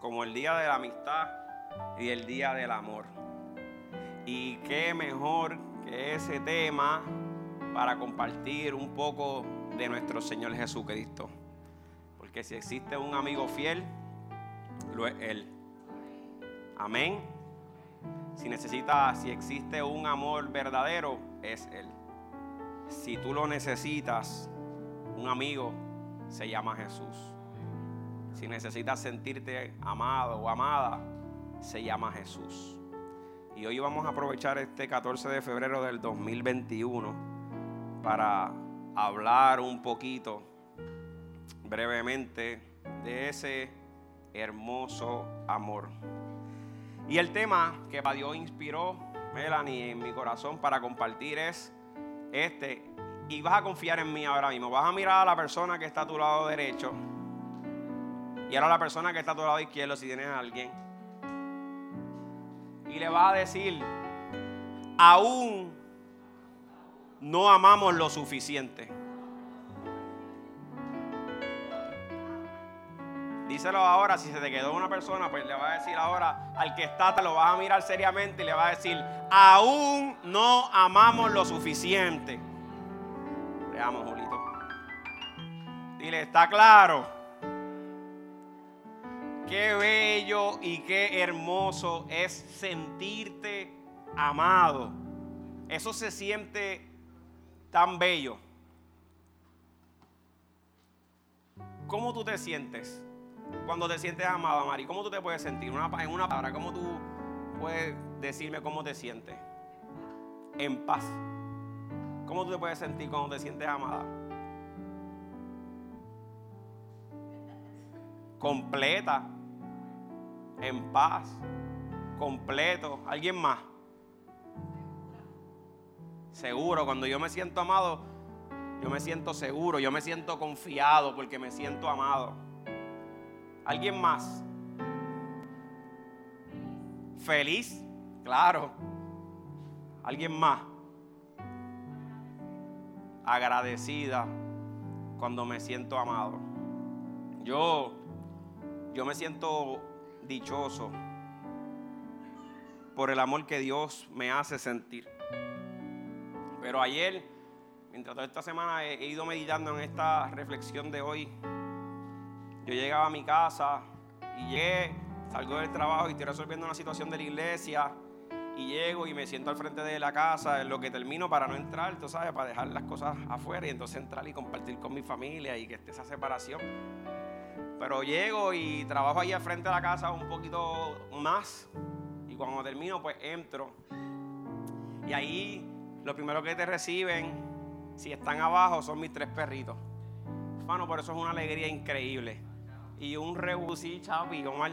como el día de la amistad y el día del amor. Y qué mejor que ese tema para compartir un poco de nuestro Señor Jesucristo. Porque si existe un amigo fiel, lo es Él. Amén. Si necesita, si existe un amor verdadero, es Él. Si tú lo necesitas, un amigo se llama Jesús. Si necesitas sentirte amado o amada, se llama Jesús. Y hoy vamos a aprovechar este 14 de febrero del 2021 para hablar un poquito brevemente de ese hermoso amor. Y el tema que Dios inspiró Melanie en mi corazón para compartir es este. Y vas a confiar en mí ahora mismo. Vas a mirar a la persona que está a tu lado derecho. Y ahora la persona que está a tu lado izquierdo, si tienes a alguien. Y le vas a decir, aún no amamos lo suficiente. Díselo ahora, si se te quedó una persona, pues le va a decir ahora al que está, te lo vas a mirar seriamente y le va a decir, aún no amamos lo suficiente. Veamos, Julito. Dile, está claro. Qué bello y qué hermoso es sentirte amado. Eso se siente tan bello. ¿Cómo tú te sientes cuando te sientes amado, Mari? ¿Cómo tú te puedes sentir? Una, en una palabra, ¿cómo tú puedes decirme cómo te sientes? En paz. ¿Cómo tú te puedes sentir cuando te sientes amada? Completa, en paz, completo. ¿Alguien más? Seguro, cuando yo me siento amado, yo me siento seguro, yo me siento confiado porque me siento amado. ¿Alguien más? Feliz, claro. ¿Alguien más? Agradecida cuando me siento amado. Yo, yo me siento dichoso por el amor que Dios me hace sentir. Pero ayer, mientras toda esta semana he ido meditando en esta reflexión de hoy, yo llegaba a mi casa y llegué, salgo del trabajo y estoy resolviendo una situación de la iglesia y llego y me siento al frente de la casa en lo que termino para no entrar, tú sabes, para dejar las cosas afuera y entonces entrar y compartir con mi familia y que esté esa separación. Pero llego y trabajo ahí al frente de la casa un poquito más y cuando termino pues entro y ahí lo primero que te reciben, si están abajo, son mis tres perritos. Hermano, por eso es una alegría increíble. Y un revolú, sí, chavi, Omar.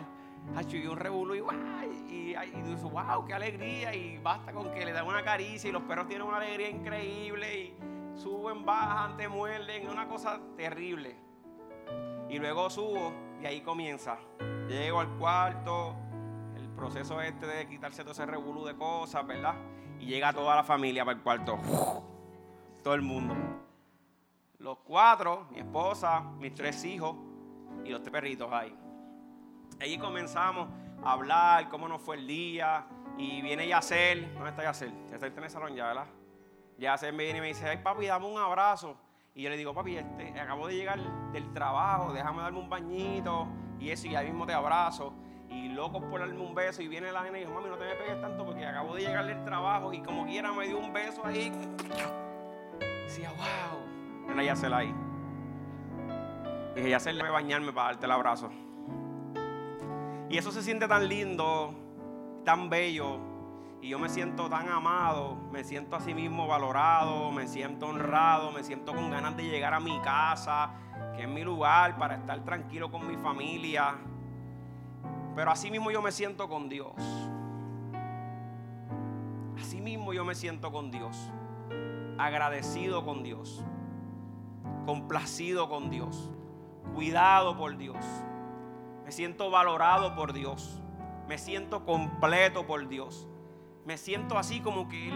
Y un revolú y, y, y, dices, wow, qué alegría. Y basta con que le dan una caricia y los perros tienen una alegría increíble. Y suben, bajan, te muerden. Una cosa terrible. Y luego subo y ahí comienza. Llego al cuarto, el proceso este de quitarse todo ese revolú de cosas, ¿verdad? Y llega toda la familia para el cuarto. Todo el mundo. Los cuatro, mi esposa, mis tres hijos y los tres perritos ahí. Ahí comenzamos a hablar cómo nos fue el día. Y viene Yacel. ¿Dónde está Yacel? Yacel está en el salón ya, ¿verdad? Yacel me viene y me dice, ay papi, dame un abrazo. Y yo le digo, papi, este, acabo de llegar del trabajo, déjame darme un bañito y eso, y ahí mismo te abrazo y loco por darme un beso y viene la nena y dijo, mami, no te me pegues tanto porque acabo de llegar del trabajo y como quiera me dio un beso ahí. Decía, wow. Era Yacel ahí. Y dije, Yacel, déjame bañarme para darte el abrazo. Y eso se siente tan lindo, tan bello. Y yo me siento tan amado, me siento a sí mismo valorado, me siento honrado, me siento con ganas de llegar a mi casa, que es mi lugar para estar tranquilo con mi familia. Pero así mismo yo me siento con Dios. Así mismo yo me siento con Dios. Agradecido con Dios. Complacido con Dios. Cuidado por Dios. Me siento valorado por Dios. Me siento completo por Dios. Me siento así como que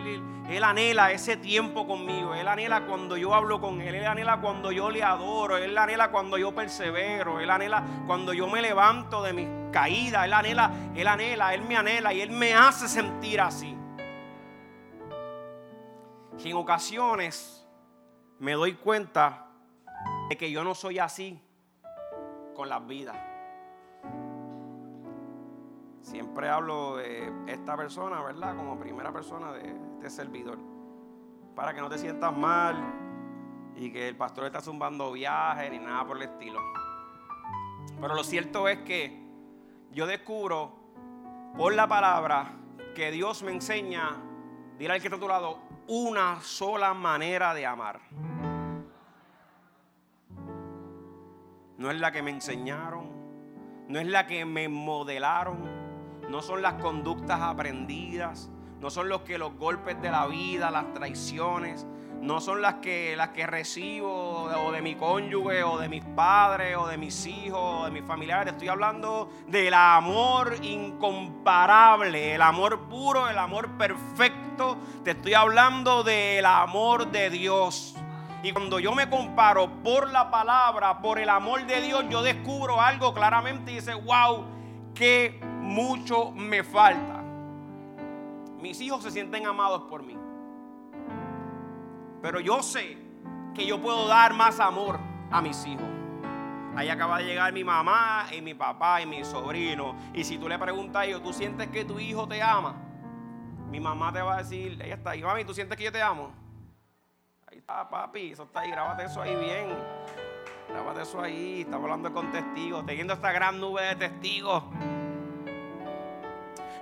él, anhela ese tiempo conmigo. Él anhela cuando yo hablo con Él. Él anhela cuando yo le adoro. Él anhela cuando yo persevero. Él anhela cuando yo me levanto de mis caídas. Él anhela, Él anhela, Él me anhela y Él me hace sentir así. Y en ocasiones me doy cuenta de que yo no soy así con las vidas. Siempre hablo de esta persona, ¿verdad? Como primera persona de este servidor. Para que no te sientas mal y que el pastor está zumbando viajes ni nada por el estilo. Pero lo cierto es que yo descubro por la palabra que Dios me enseña, dirá al que está a tu lado, una sola manera de amar. No es la que me enseñaron, no es la que me modelaron, no son las conductas aprendidas, no son los que los golpes de la vida, las traiciones, no son las que, las que recibo o de mi cónyuge o de mis padres o de mis hijos o de mis familiares. Estoy hablando del amor incomparable, el amor puro, el amor perfecto. Te estoy hablando del amor de Dios. Y cuando yo me comparo por la palabra, por el amor de Dios, yo descubro algo claramente y dice, wow, qué mucho me falta. Mis hijos se sienten amados por mí. Pero yo sé que yo puedo dar más amor a mis hijos. Ahí acaba de llegar mi mamá y mi papá y mi sobrino. Y si tú le preguntas a ellos, ¿tú sientes que tu hijo te ama? Mi mamá te va a decir, ella está ahí, mami, ¿tú sientes que yo te amo? Ahí está, papi, eso está ahí, grábate eso ahí bien. Grábate eso ahí, estamos hablando con testigos, teniendo esta gran nube de testigos.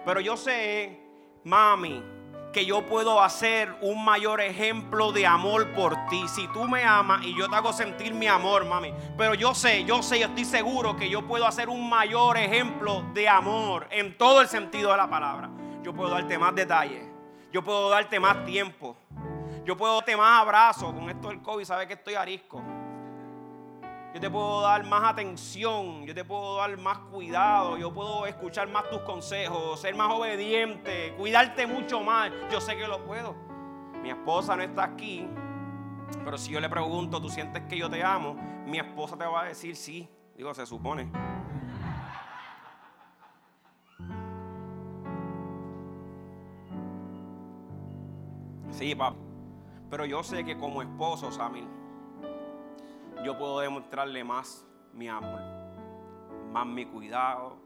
Pero yo sé, mami, que yo puedo hacer un mayor ejemplo de amor por ti. Si tú me amas y yo te hago sentir mi amor, mami. Pero yo sé, yo sé, yo estoy seguro que yo puedo hacer un mayor ejemplo de amor en todo el sentido de la palabra. Yo puedo darte más detalles. Yo puedo darte más tiempo. Yo puedo darte más abrazos. Con esto del COVID, sabes que estoy arisco. Yo te puedo dar más atención, yo te puedo dar más cuidado, yo puedo escuchar más tus consejos, ser más obediente, cuidarte mucho más. Yo sé que lo puedo. Mi esposa no está aquí, pero si yo le pregunto, ¿tú sientes que yo te amo? Mi esposa te va a decir sí. Digo, se supone. Sí, papá. Pero yo sé que como esposo, Samir, yo puedo demostrarle más mi amor, más mi cuidado,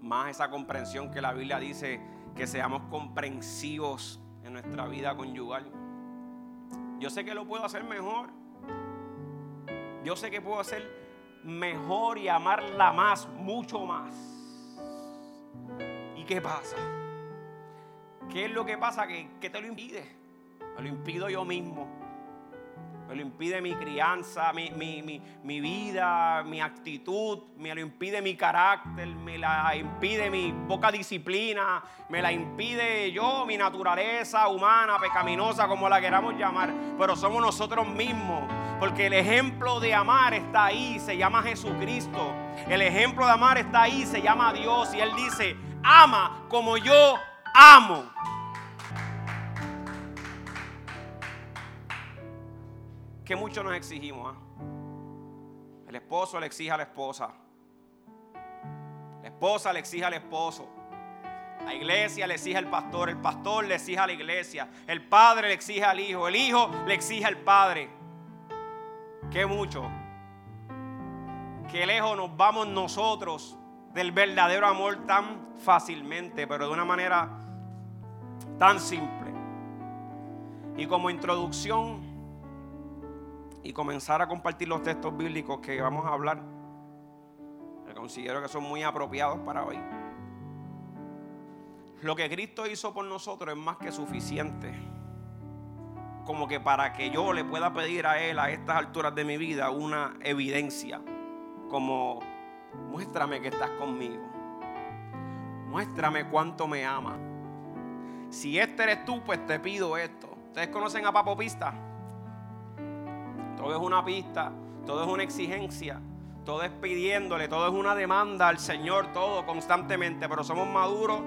más esa comprensión que la Biblia dice que seamos comprensivos en nuestra vida conyugal. Yo sé que lo puedo hacer mejor. Yo sé que puedo hacer mejor y amarla más, mucho más. ¿Y qué pasa? ¿Qué es lo que pasa que te lo impide? Me lo impido yo mismo me lo impide mi crianza, mi, mi, vida, mi actitud, me lo impide mi carácter, me la impide mi poca disciplina, me la impide yo, mi naturaleza humana, pecaminosa, como la queramos llamar, pero somos nosotros mismos, porque el ejemplo de amar está ahí, se llama Jesucristo, el ejemplo de amar está ahí, se llama Dios, y Él dice, ama como yo amo. Que mucho nos exigimos. ¿ah? El esposo le exige a la esposa. La esposa le exige al esposo. La iglesia le exige al pastor. El pastor le exige a la iglesia. El padre le exige al hijo. El hijo le exige al padre. Qué mucho. Qué lejos nos vamos nosotros del verdadero amor tan fácilmente, pero de una manera tan simple. Y como introducción, y comenzar a compartir los textos bíblicos que vamos a hablar, que considero que son muy apropiados para hoy. Lo que Cristo hizo por nosotros es más que suficiente. Como que para que yo le pueda pedir a Él a estas alturas de mi vida una evidencia. Como, muéstrame que estás conmigo. Muéstrame cuánto me ama. Si este eres tú, pues te pido esto. ¿Ustedes conocen a Papo Pista? Todo es una pista, todo es una exigencia, todo es pidiéndole, todo es una demanda al Señor, todo constantemente, pero somos maduros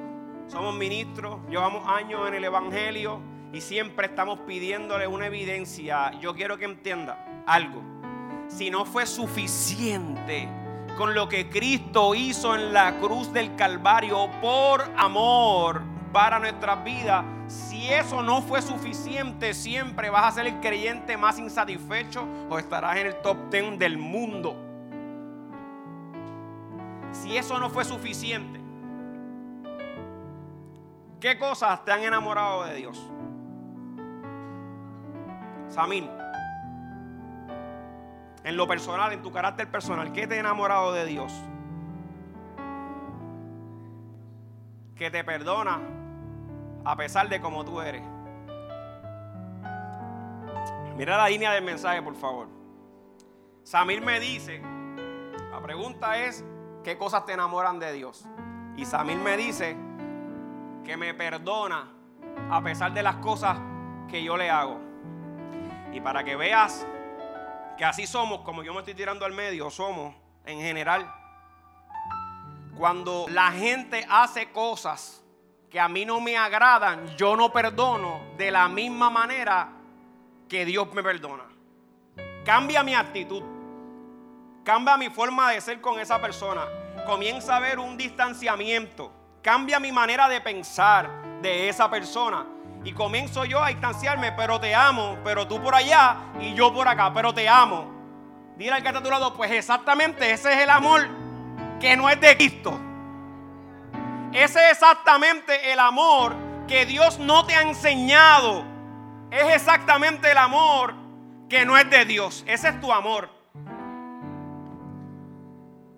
somos ministros, llevamos años en el Evangelio y siempre estamos pidiéndole una evidencia. Yo quiero que entienda algo. Si no fue suficiente con lo que Cristo hizo en la cruz del Calvario por amor para nuestras vidas, si eso no fue suficiente, siempre vas a ser el creyente más insatisfecho o estarás en el top 10 del mundo. Si eso no fue suficiente, ¿qué cosas te han enamorado de Dios? Samir en lo personal, en tu carácter personal, ¿qué te ha enamorado de Dios? Que te perdona a pesar de como tú eres. Mira la línea del mensaje, por favor. Samir me dice, la pregunta es, ¿qué cosas te enamoran de Dios? Y Samir me dice que me perdona a pesar de las cosas que yo le hago. Y para que veas que así somos, como yo me estoy tirando al medio, somos en general. Cuando la gente hace cosas que a mí no me agradan, yo no perdono de la misma manera que Dios me perdona. Cambia mi actitud. Cambia mi forma de ser con esa persona. Comienza a haber un distanciamiento. Cambia mi manera de pensar de esa persona. Y comienzo yo a distanciarme, pero te amo, pero tú por allá y yo por acá, pero te amo. Dile al que está a lado, pues exactamente ese es el amor que no es de Cristo. Ese es exactamente el amor que Dios no te ha enseñado. Es exactamente el amor que no es de Dios. Ese es tu amor.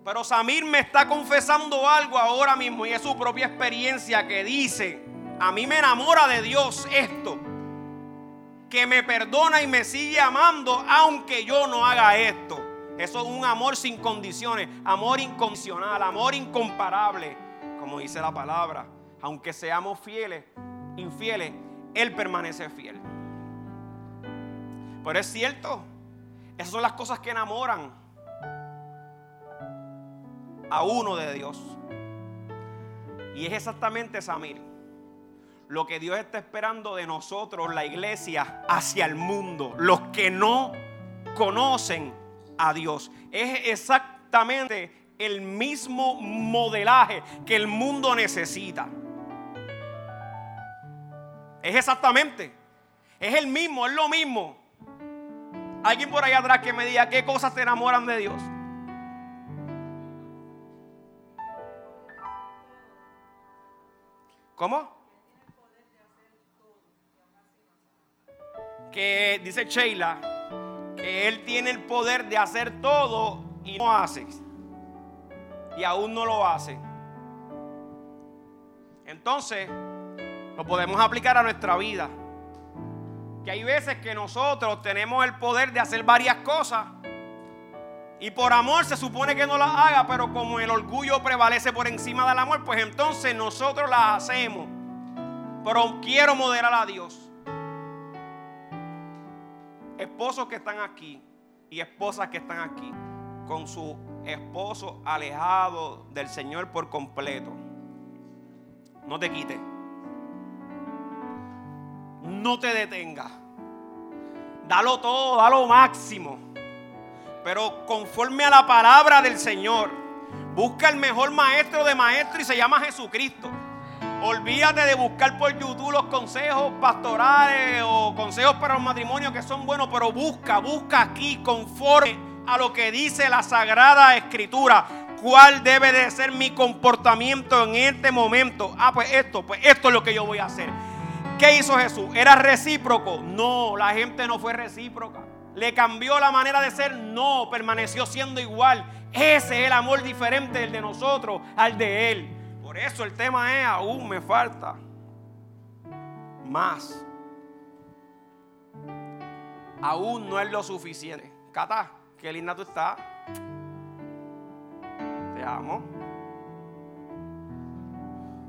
Pero Samir me está confesando algo ahora mismo y es su propia experiencia que dice a mí me enamora de Dios esto. Que me perdona y me sigue amando aunque yo no haga esto. Eso es un amor sin condiciones, amor incondicional, amor incomparable, como dice la palabra. Aunque seamos fieles, infieles, Él permanece fiel. Pero es cierto, esas son las cosas que enamoran a uno de Dios. Y es exactamente Samir lo que Dios está esperando de nosotros, la iglesia, hacia el mundo. Los que no conocen a Dios. Es exactamente el mismo modelaje que el mundo necesita. Es exactamente. Es el mismo, es lo mismo. Alguien por ahí atrás que me diga qué cosas te enamoran de Dios. ¿Cómo? que dice Sheila que él tiene el poder de hacer todo y no hace. Y aún no lo hace. Entonces, lo podemos aplicar a nuestra vida. Que hay veces que nosotros tenemos el poder de hacer varias cosas. Y por amor se supone que no las haga, pero como el orgullo prevalece por encima del amor, pues entonces nosotros las hacemos. Pero quiero moderar a Dios esposos que están aquí y esposas que están aquí con su esposo alejado del Señor por completo. No te quites. No te detengas. Dalo todo, dalo máximo. Pero conforme a la palabra del Señor, busca el mejor maestro de maestro y se llama Jesucristo. Olvídate de buscar por YouTube los consejos pastorales o consejos para los matrimonios que son buenos, pero busca, busca aquí conforme a lo que dice la Sagrada Escritura. ¿Cuál debe de ser mi comportamiento en este momento? Ah, pues esto, pues esto es lo que yo voy a hacer. ¿Qué hizo Jesús? ¿Era recíproco? No, la gente no fue recíproca. ¿Le cambió la manera de ser? No, permaneció siendo igual. Ese es el amor diferente del de nosotros al de Él eso el tema es, aún me falta más. Aún no es lo suficiente. Cata, qué linda tú estás. Te amo.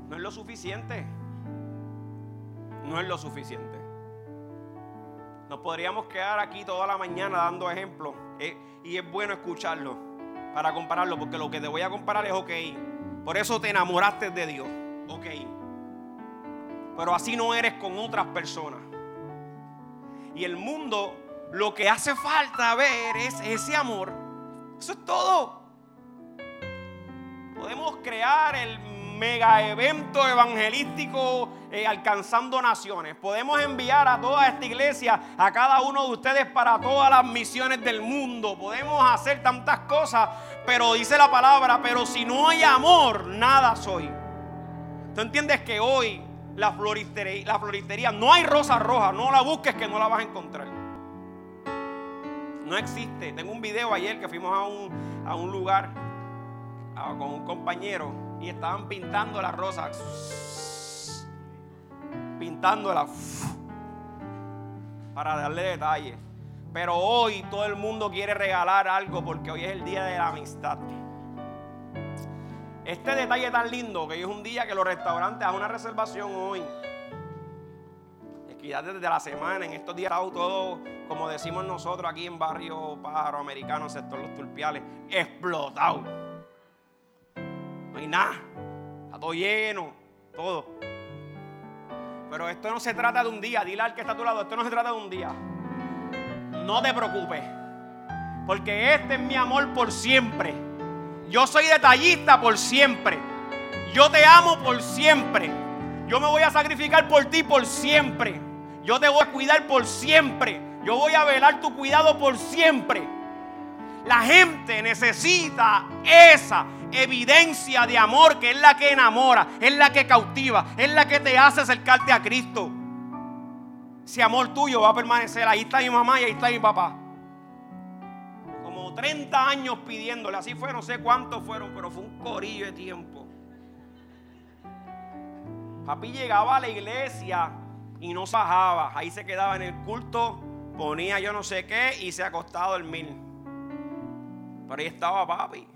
No es lo suficiente. No es lo suficiente. Nos podríamos quedar aquí toda la mañana dando ejemplos. Eh, y es bueno escucharlo para compararlo, porque lo que te voy a comparar es ok. Por eso te enamoraste de Dios. Ok. pero así no eres con otras personas. Y el mundo lo que hace falta ver es ese amor. Eso es todo. Podemos crear el mega evento evangelístico eh, alcanzando naciones. Podemos enviar a toda esta iglesia, a cada uno de ustedes para todas las misiones del mundo. Podemos hacer tantas cosas, pero dice la palabra, pero si no hay amor, nada soy. ¿Tú entiendes que hoy la floristería, la floristería no hay rosa roja, no la busques que no la vas a encontrar? No existe. Tengo un video ayer que fuimos a un, a un lugar con un compañero y estaban pintando las rosas. Pintándolas para darle detalles. Pero hoy todo el mundo quiere regalar algo porque hoy es el día de la amistad. Este detalle tan lindo que hoy es un día que los restaurantes hacen una reservación hoy. Ya desde la semana, en estos días, todo, como decimos nosotros aquí en Barrio Pájaro Americano, sector Los Turpiales, explotado. No hay nada. Está todo lleno, todo. Pero esto no se trata de un día. Dile al que está a tu lado, esto no se trata de un día. No te preocupes. Porque este es mi amor por siempre. Yo soy detallista por siempre. Yo te amo por siempre. Yo me voy a sacrificar por ti por siempre. Yo te voy a cuidar por siempre. Yo voy a velar tu cuidado por siempre. La gente necesita esa evidencia de amor que es la que enamora, es la que cautiva, es la que te hace acercarte a Cristo. Ese amor tuyo va a permanecer. Ahí está mi mamá y ahí está mi papá. Como 30 años pidiéndole, así fue, no sé cuántos fueron, pero fue un corillo de tiempo. Papi llegaba a la iglesia y no bajaba. Ahí se quedaba en el culto, ponía yo no sé qué y se acostaba a dormir. Pero ahí estaba papi.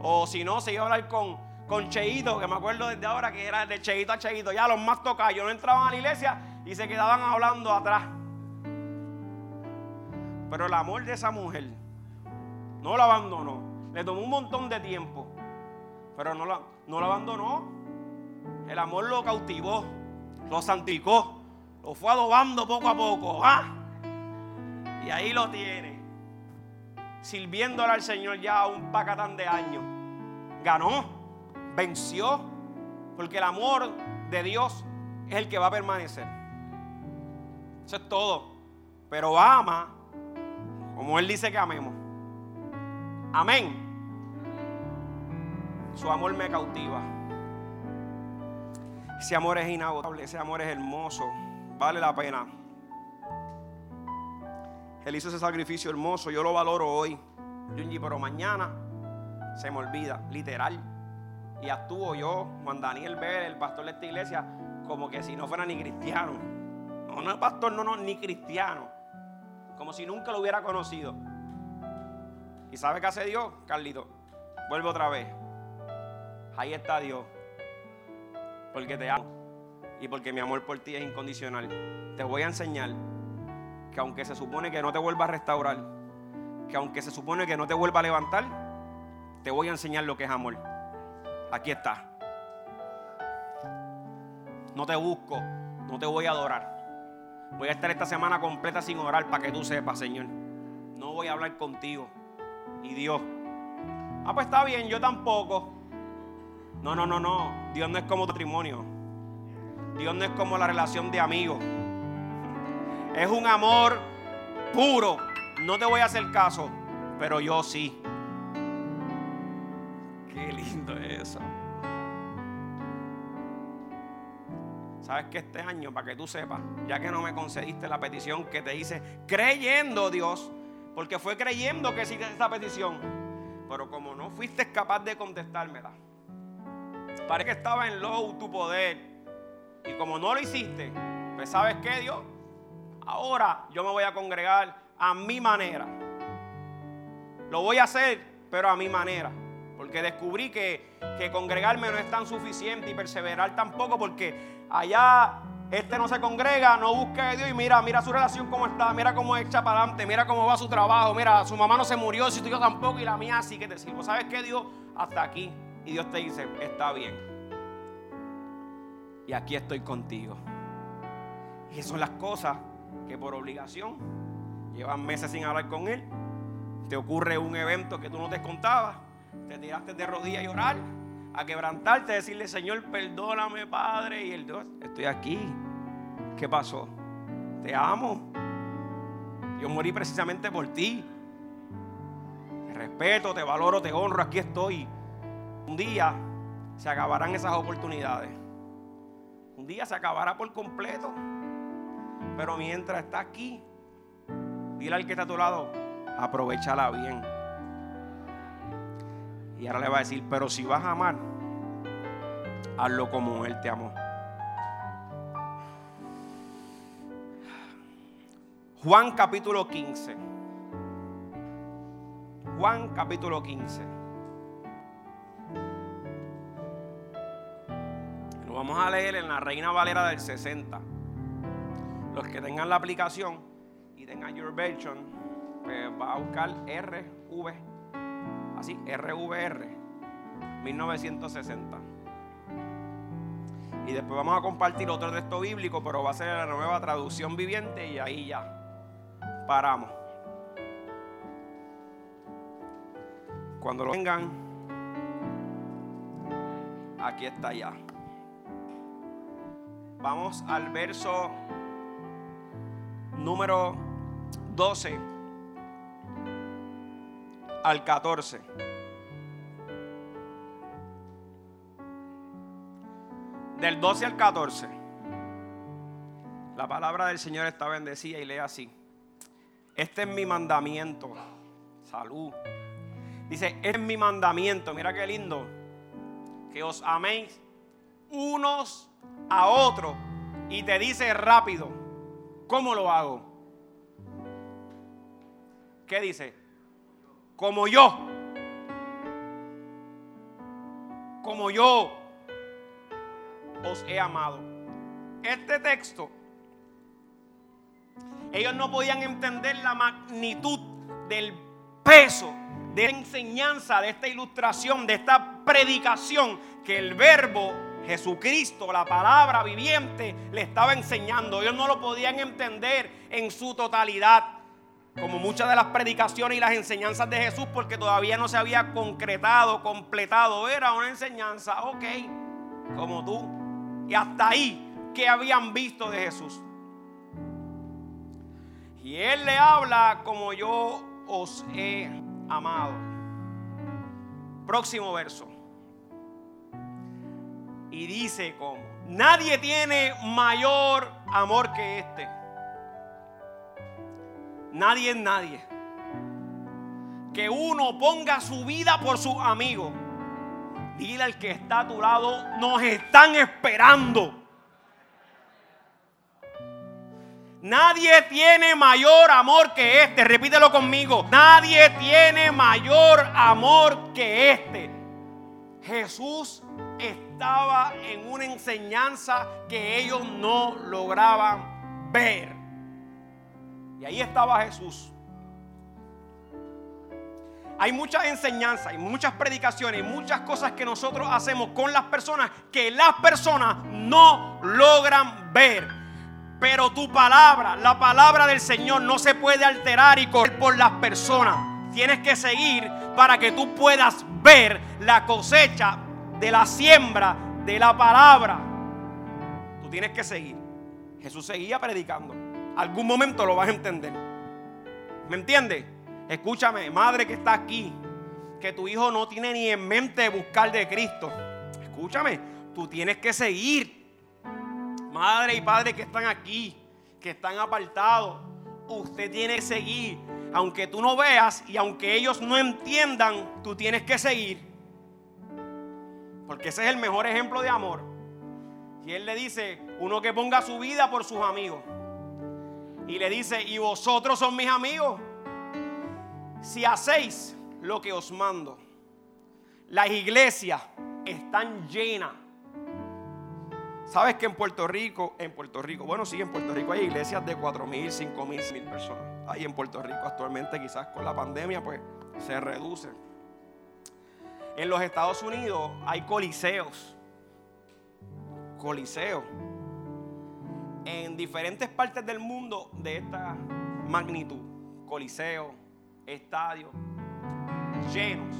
O si no, se iba a hablar con, con Cheito, que me acuerdo desde ahora que era de Cheito a Cheito. Ya los más tocados no entraban a la iglesia y se quedaban hablando atrás. Pero el amor de esa mujer no la abandonó. Le tomó un montón de tiempo. Pero no la, no la abandonó. El amor lo cautivó, lo santificó, lo fue adobando poco a poco. ¿ah? Y ahí lo tiene. Sirviéndole al Señor ya un pacatán de años ganó, venció, porque el amor de Dios es el que va a permanecer. Eso es todo. Pero ama como Él dice que amemos. Amén. Su amor me cautiva. Ese amor es inagotable, ese amor es hermoso, vale la pena. Él hizo ese sacrificio hermoso, yo lo valoro hoy. pero mañana se me olvida, literal. Y actúo yo, Juan Daniel Vélez, el pastor de esta iglesia, como que si no fuera ni cristiano. No, no, pastor, no, no, ni cristiano. Como si nunca lo hubiera conocido. ¿Y sabe qué hace Dios, Carlito? Vuelve otra vez. Ahí está Dios. Porque te amo. Y porque mi amor por ti es incondicional. Te voy a enseñar que aunque se supone que no te vuelva a restaurar, que aunque se supone que no te vuelva a levantar, te voy a enseñar lo que es amor. Aquí está. No te busco, no te voy a adorar. Voy a estar esta semana completa sin orar para que tú sepas, Señor. No voy a hablar contigo. Y Dios. Ah, pues está bien, yo tampoco. No, no, no, no. Dios no es como matrimonio. Dios no es como la relación de amigos. Es un amor puro. No te voy a hacer caso, pero yo sí. Sabes que este año, para que tú sepas, ya que no me concediste la petición que te hice, creyendo Dios, porque fue creyendo que hiciste esa petición, pero como no fuiste capaz de contestármela, parece que estaba en low tu poder, y como no lo hiciste, pues sabes qué Dios, ahora yo me voy a congregar a mi manera. Lo voy a hacer, pero a mi manera. Porque descubrí que, que congregarme no es tan suficiente y perseverar tampoco porque allá este no se congrega, no busca a Dios y mira, mira su relación cómo está, mira cómo echa para adelante, mira cómo va su trabajo, mira, su mamá no se murió, si tú yo tampoco y la mía sí que te sirvo. ¿Sabes qué, Dios? Hasta aquí. Y Dios te dice, está bien. Y aquí estoy contigo. Y esas son las cosas que por obligación llevan meses sin hablar con Él. Te ocurre un evento que tú no te contabas, te tiraste de rodillas y orar, a quebrantarte, a decirle, Señor, perdóname, Padre. Y Él, estoy aquí. ¿Qué pasó? Te amo. Yo morí precisamente por ti. Te respeto, te valoro, te honro, aquí estoy. Un día se acabarán esas oportunidades. Un día se acabará por completo. Pero mientras está aquí, dile al que está a tu lado, aprovechala bien. Y ahora le va a decir, pero si vas a amar, hazlo como Él te amó. Juan capítulo 15. Juan capítulo 15. Vamos a leer en la Reina Valera del 60. Los que tengan la aplicación y tengan your version, pues va a buscar RV, así, RVR, 1960. Y después vamos a compartir otro texto bíblico, pero va a ser la nueva traducción viviente y ahí ya paramos. Cuando lo tengan, aquí está ya. Vamos al verso número 12 al 14. Del 12 al 14. La palabra del Señor está bendecida y lee así. Este es mi mandamiento. Salud. Dice, este es mi mandamiento. Mira qué lindo. Que os améis unos a otros. Y te dice rápido. ¿Cómo lo hago? ¿Qué dice? Como yo. Como yo os he amado. Este texto ellos no podían entender la magnitud del peso de la enseñanza, de esta ilustración, de esta predicación que el verbo Jesucristo, la palabra viviente, le estaba enseñando. Ellos no lo podían entender en su totalidad, como muchas de las predicaciones y las enseñanzas de Jesús, porque todavía no se había concretado, completado. Era una enseñanza, ok, como tú. Y hasta ahí, ¿qué habían visto de Jesús? Y Él le habla como yo os he amado. Próximo verso. Y dice como, nadie tiene mayor amor que este. Nadie es nadie. Que uno ponga su vida por sus amigos. Dile al que está a tu lado, nos están esperando. Nadie tiene mayor amor que este. Repítelo conmigo. Nadie tiene mayor amor que este. Jesús estaba en una enseñanza que ellos no lograban ver. Y ahí estaba Jesús. Hay muchas enseñanzas, hay muchas predicaciones, muchas cosas que nosotros hacemos con las personas que las personas no logran ver. Pero tu palabra, la palabra del Señor no se puede alterar y correr por las personas. Tienes que seguir para que tú puedas ver la cosecha de la siembra de la palabra. Tú tienes que seguir. Jesús seguía predicando. Algún momento lo vas a entender. ¿Me entiendes? Escúchame, madre que está aquí, que tu hijo no tiene ni en mente buscar de Cristo. Escúchame, tú tienes que seguir madre y padre que están aquí, que están apartados, usted tiene que seguir. Aunque tú no veas y aunque ellos no entiendan, tú tienes que seguir. Porque ese es el mejor ejemplo de amor. Y él le dice, uno que ponga su vida por sus amigos. Y le dice, y vosotros son mis amigos. Si hacéis lo que os mando. Las iglesias están llenas ¿Sabes que en Puerto Rico, en Puerto Rico, bueno, sí, en Puerto Rico hay iglesias de 4 mil, 5 mil, mil personas. Ahí en Puerto Rico actualmente quizás con la pandemia pues se reduce. En los Estados Unidos hay coliseos. coliseos. En diferentes partes del mundo de esta magnitud, coliseos, estadios, llenos,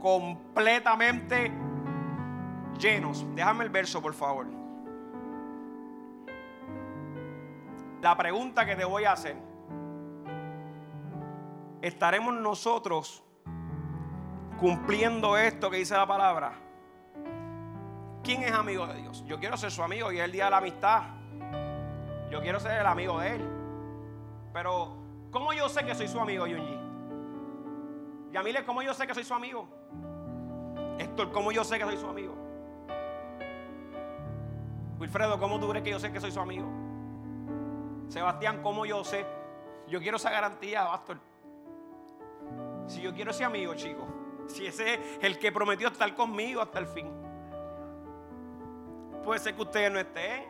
completamente llenos. Déjame el verso, por favor. La pregunta que te voy a hacer. ¿Estaremos nosotros cumpliendo esto que dice la palabra? ¿Quién es amigo de Dios? Yo quiero ser su amigo y es el día de la amistad. Yo quiero ser el amigo de él. Pero, ¿cómo yo sé que soy su amigo, Yunji? Yamile, ¿cómo yo sé que soy su amigo? Héctor, ¿cómo yo sé que soy su amigo? Wilfredo, ¿cómo tú crees que yo sé que soy su amigo? Sebastián, ¿cómo yo sé? Yo quiero esa garantía, pastor. Si yo quiero ese amigo, chicos. Si ese es el que prometió estar conmigo hasta el fin. Puede ser que ustedes no estén.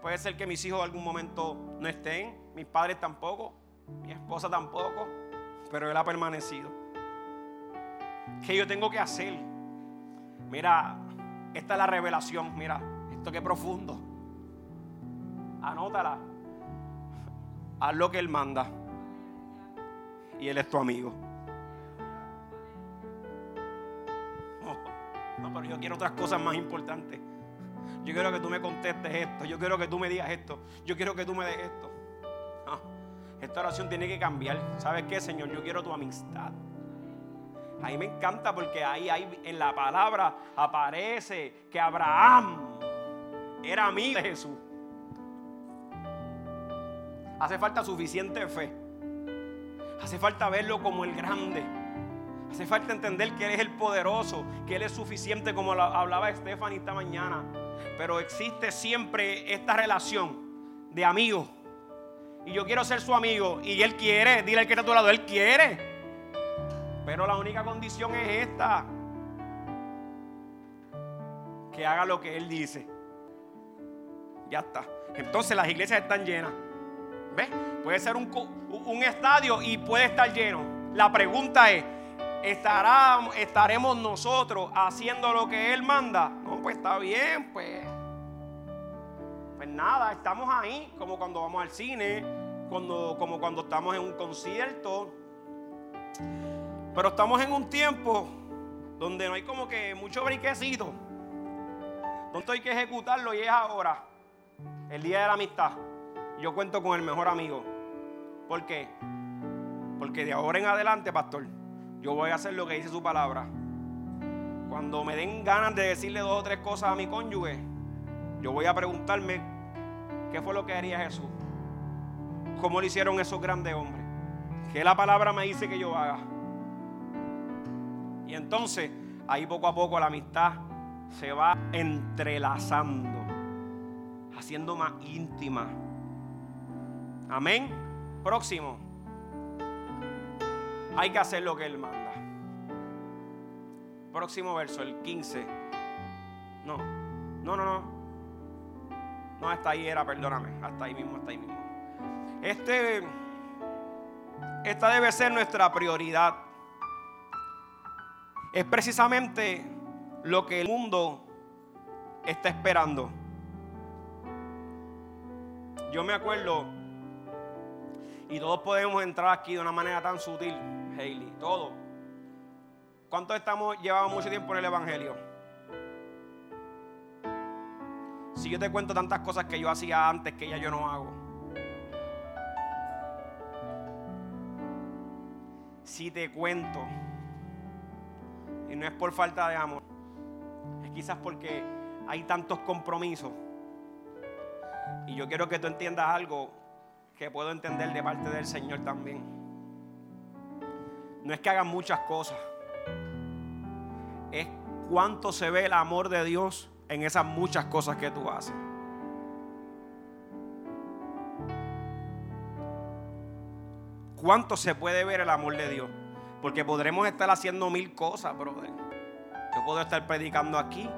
Puede ser que mis hijos en algún momento no estén. Mis padres tampoco. Mi esposa tampoco. Pero Él ha permanecido. ¿Qué yo tengo que hacer? Mira, esta es la revelación. Mira, esto que profundo. Anótala. Haz lo que Él manda. Y Él es tu amigo. No, pero yo quiero otras cosas más importantes. Yo quiero que tú me contestes esto. Yo quiero que tú me digas esto. Yo quiero que tú me des esto. esta oración tiene que cambiar. ¿Sabes qué, Señor? Yo quiero tu amistad. Ahí me encanta porque ahí, ahí en la palabra aparece que Abraham era amigo de Jesús. Hace falta suficiente fe. Hace falta verlo como el grande. Hace falta entender que Él es el poderoso, que Él es suficiente como hablaba Stephanie esta mañana. Pero existe siempre esta relación de amigo. Y yo quiero ser su amigo. Y Él quiere, dile al que está a tu lado, Él quiere. Pero la única condición es esta. Que haga lo que Él dice. Ya está. Entonces las iglesias están llenas. ¿Ves? Puede ser un, un estadio y puede estar lleno. La pregunta es, ¿estará, ¿estaremos nosotros haciendo lo que Él manda? No, pues está bien, pues. Pues nada, estamos ahí, como cuando vamos al cine, cuando, como cuando estamos en un concierto. Pero estamos en un tiempo donde no hay como que mucho briquecito. Donde hay que ejecutarlo y es ahora, el día de la amistad. Yo cuento con el mejor amigo. ¿Por qué? Porque de ahora en adelante, pastor, yo voy a hacer lo que dice su palabra. Cuando me den ganas de decirle dos o tres cosas a mi cónyuge, yo voy a preguntarme qué fue lo que haría Jesús. ¿Cómo lo hicieron esos grandes hombres? ¿Qué la palabra me dice que yo haga? Y entonces, ahí poco a poco la amistad se va entrelazando, haciendo más íntima. Amén. Próximo. Hay que hacer lo que Él manda. Próximo verso, el 15. No, no, no, no. No, hasta ahí era, perdóname. Hasta ahí mismo, hasta ahí mismo. Este, esta debe ser nuestra prioridad. Es precisamente lo que el mundo está esperando. Yo me acuerdo, y todos podemos entrar aquí de una manera tan sutil. Hailey, todo. ¿Cuántos estamos, llevamos mucho tiempo en el Evangelio? Si yo te cuento tantas cosas que yo hacía antes que ya yo no hago. Si te cuento, y no es por falta de amor, es quizás porque hay tantos compromisos. Y yo quiero que tú entiendas algo que puedo entender de parte del Señor también no es que hagan muchas cosas, es cuánto se ve el amor de Dios en esas muchas cosas que tú haces. ¿Cuánto se puede ver el amor de Dios? Porque podremos estar haciendo mil cosas, brother. Yo puedo estar predicando aquí,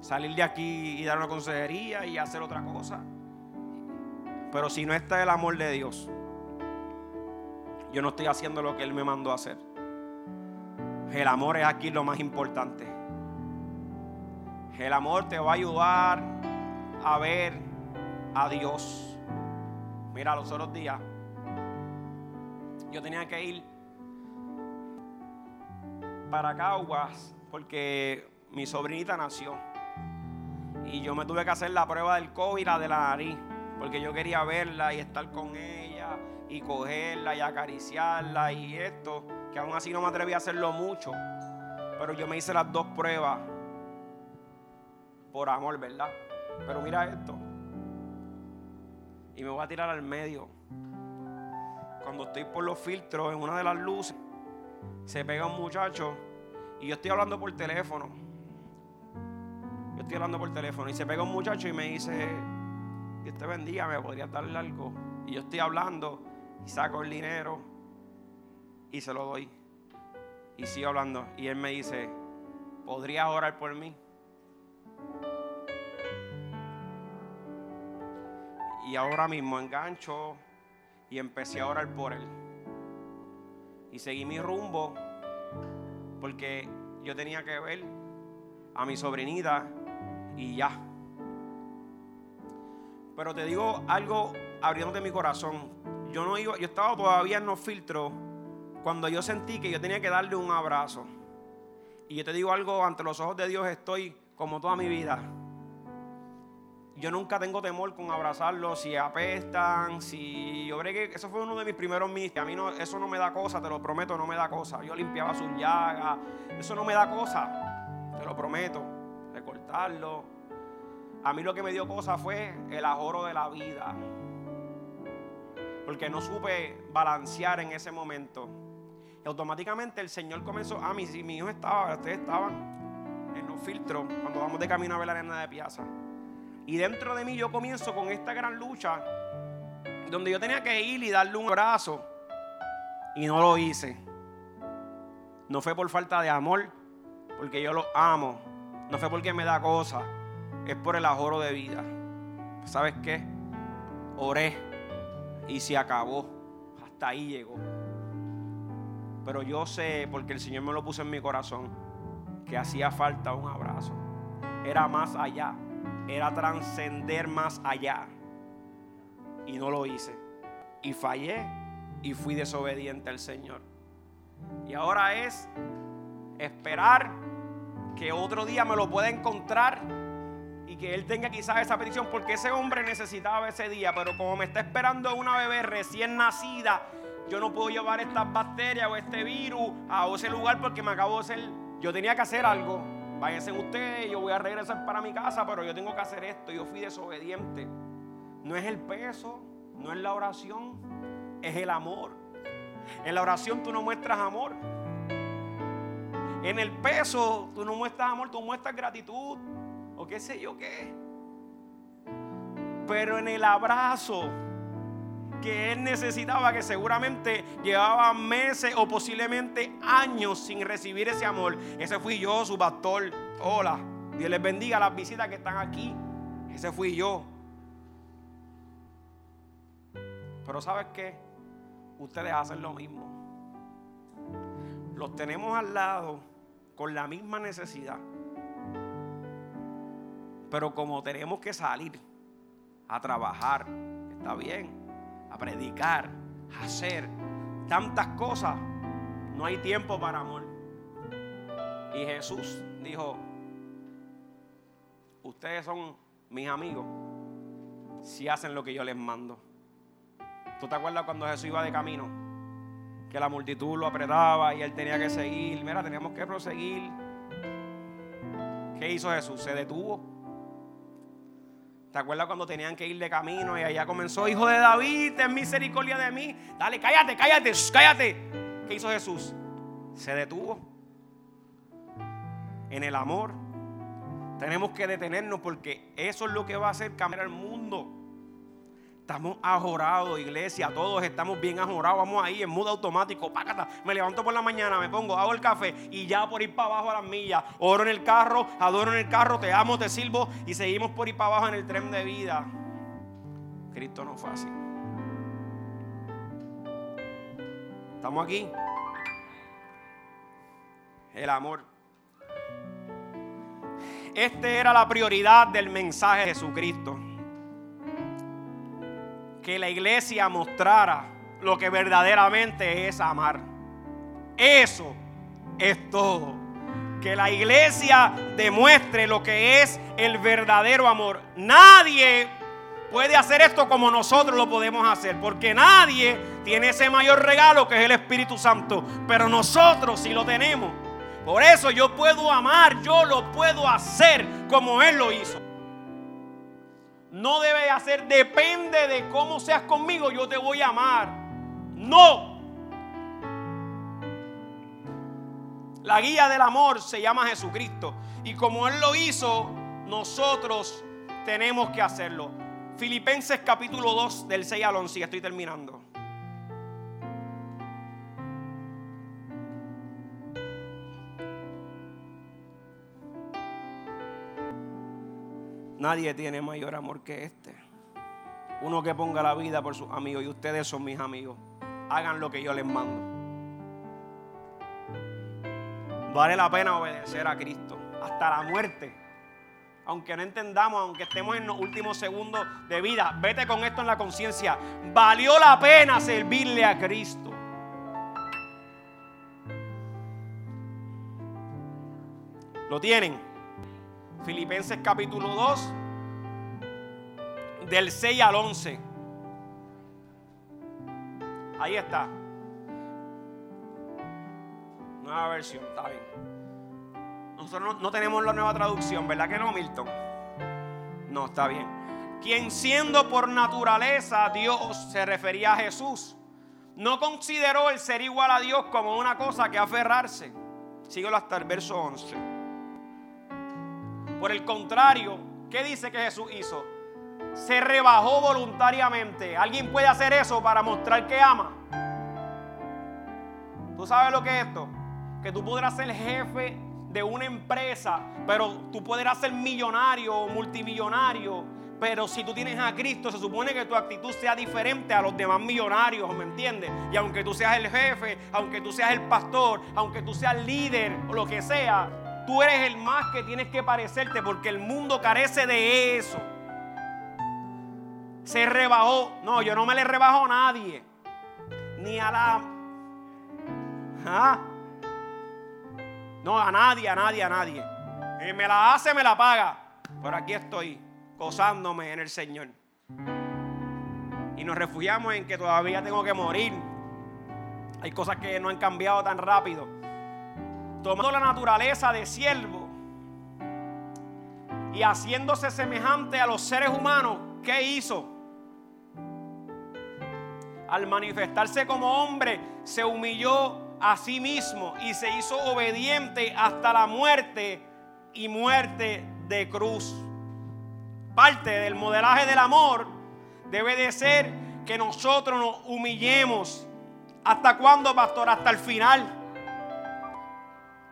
salir de aquí y dar una consejería y hacer otra cosa. Pero si no está el amor de Dios, yo no estoy haciendo lo que Él me mandó a hacer. El amor es aquí lo más importante. El amor te va a ayudar a ver a Dios. Mira, los otros días yo tenía que ir para Caguas porque mi sobrinita nació. Y yo me tuve que hacer la prueba del COVID, la de la nariz, porque yo quería verla y estar con ella y cogerla y acariciarla y esto, que aún así no me atreví a hacerlo mucho. Pero yo me hice las dos pruebas por amor, ¿verdad? Pero mira esto. Y me voy a tirar al medio. Cuando estoy por los filtros en una de las luces, se pega un muchacho y yo estoy hablando por teléfono. Yo estoy hablando por teléfono y se pega un muchacho y me dice, Dios te bendiga, me podría darle algo. Y yo estoy hablando y saco el dinero y se lo doy. Y sigo hablando. Y él me dice, ¿podrías orar por mí? Y ahora mismo engancho y empecé a orar por él. Y seguí mi rumbo porque yo tenía que ver a mi sobrinita y ya. Pero te digo algo abriéndote mi corazón. Yo no iba, yo estaba todavía en los filtros cuando yo sentí que yo tenía que darle un abrazo. Y yo te digo algo, ante los ojos de Dios estoy como toda mi vida. Yo nunca tengo temor con abrazarlos, si apestan, si yo creo que eso fue uno de mis primeros mis, a mí no, eso no me da cosa, te lo prometo, no me da cosa. Yo limpiaba sus llagas, eso no me da cosa, te lo prometo, recortarlo. A mí lo que me dio cosa fue el ahorro de la vida, porque no supe balancear en ese momento. Y automáticamente el Señor comenzó, ah, mi, mi hijo estaba, ustedes estaban en los filtros cuando vamos de camino a ver la arena de Piazza. Y dentro de mí yo comienzo con esta gran lucha donde yo tenía que ir y darle un abrazo y no lo hice. No fue por falta de amor, porque yo lo amo. No fue porque me da cosa, es por el ahorro de vida. ¿Sabes qué? Oré y se acabó. Hasta ahí llegó. Pero yo sé, porque el Señor me lo puso en mi corazón, que hacía falta un abrazo. Era más allá era trascender más allá. Y no lo hice. Y fallé y fui desobediente al Señor. Y ahora es esperar que otro día me lo pueda encontrar y que Él tenga quizás esa petición, porque ese hombre necesitaba ese día, pero como me está esperando una bebé recién nacida, yo no puedo llevar estas bacterias o este virus a ese lugar porque me acabo de ser, yo tenía que hacer algo váyanse ustedes, yo voy a regresar para mi casa, pero yo tengo que hacer esto. Yo fui desobediente. No es el peso, no es la oración, es el amor. En la oración tú no muestras amor. En el peso tú no muestras amor, tú muestras gratitud o qué sé yo qué. Pero en el abrazo que él necesitaba, que seguramente llevaba meses o posiblemente años sin recibir ese amor. Ese fui yo, su pastor. Hola, Dios les bendiga las visitas que están aquí. Ese fui yo. Pero ¿sabes qué? Ustedes hacen lo mismo. Los tenemos al lado con la misma necesidad. Pero como tenemos que salir a trabajar, está bien a predicar, a hacer tantas cosas, no hay tiempo para amor. Y Jesús dijo, ustedes son mis amigos si hacen lo que yo les mando. ¿Tú te acuerdas cuando Jesús iba de camino? Que la multitud lo apretaba y él tenía que seguir. Mira, teníamos que proseguir. ¿Qué hizo Jesús? Se detuvo ¿Te acuerdas cuando tenían que ir de camino y allá comenzó, hijo de David, ten misericordia de mí? Dale, cállate, cállate, cállate. ¿Qué hizo Jesús? Se detuvo. En el amor. Tenemos que detenernos porque eso es lo que va a hacer cambiar el mundo. Estamos ajorados, iglesia, todos estamos bien ajorados. Vamos ahí en modo automático. Pácata. Me levanto por la mañana, me pongo, hago el café y ya por ir para abajo a las millas. Oro en el carro, adoro en el carro, te amo, te sirvo y seguimos por ir para abajo en el tren de vida. Cristo no fue así. ¿Estamos aquí? El amor. esta era la prioridad del mensaje de Jesucristo. Que la iglesia mostrara lo que verdaderamente es amar. Eso es todo. Que la iglesia demuestre lo que es el verdadero amor. Nadie puede hacer esto como nosotros lo podemos hacer, porque nadie tiene ese mayor regalo que es el Espíritu Santo, pero nosotros sí lo tenemos. Por eso yo puedo amar, yo lo puedo hacer como Él lo hizo. No debe hacer, depende de cómo seas conmigo, yo te voy a amar. No. La guía del amor se llama Jesucristo. Y como Él lo hizo, nosotros tenemos que hacerlo. Filipenses capítulo 2 del 6 al 11, estoy terminando. Nadie tiene mayor amor que este. Uno que ponga la vida por sus amigos y ustedes son mis amigos. Hagan lo que yo les mando. Vale la pena obedecer a Cristo hasta la muerte aunque no entendamos, aunque estemos en los últimos segundos de vida, vete con esto en la conciencia. Valió la pena servirle a Cristo. ¿Lo tienen? Filipenses capítulo 2, del 6 al 11. Ahí está. Nueva versión, está bien. Nosotros no, tenemos la nueva traducción, ¿verdad que no, Milton? No, está bien. Quien siendo por naturaleza Dios se refería a Jesús, no consideró el ser igual a Dios como una cosa que aferrarse. Síguelo hasta el verso 11. Por el contrario, ¿qué dice que Jesús hizo? Se rebajó voluntariamente. ¿Alguien puede hacer eso para mostrar que ama? ¿Tú sabes lo que es esto? Que tú podrás ser jefe de una empresa, pero tú podrás ser millonario o multimillonario. Pero si tú tienes a Cristo, se supone que tu actitud sea diferente a los demás millonarios, ¿me entiendes? Y aunque tú seas el jefe, aunque tú seas el pastor, aunque tú seas líder o lo que sea, tú eres el más que tienes que parecerte porque el mundo carece de eso. Se rebajó. No, yo no me le rebajo a nadie. Ni a la... ¿Ah? No, a nadie, a nadie, a nadie. Y me la hace, me la paga. Pero aquí estoy, gozándome en el Señor. Y nos refugiamos en que todavía tengo que morir. Hay cosas que no han cambiado tan rápido. Tomando la naturaleza de siervo y haciéndose semejante a los seres humanos, ¿qué hizo? Al manifestarse como hombre, se humilló a sí mismo y se hizo obediente hasta la muerte y muerte de cruz. Parte del modelaje del amor debe de ser que nosotros nos humillemos. ¿Hasta cuándo, pastor? Hasta el final.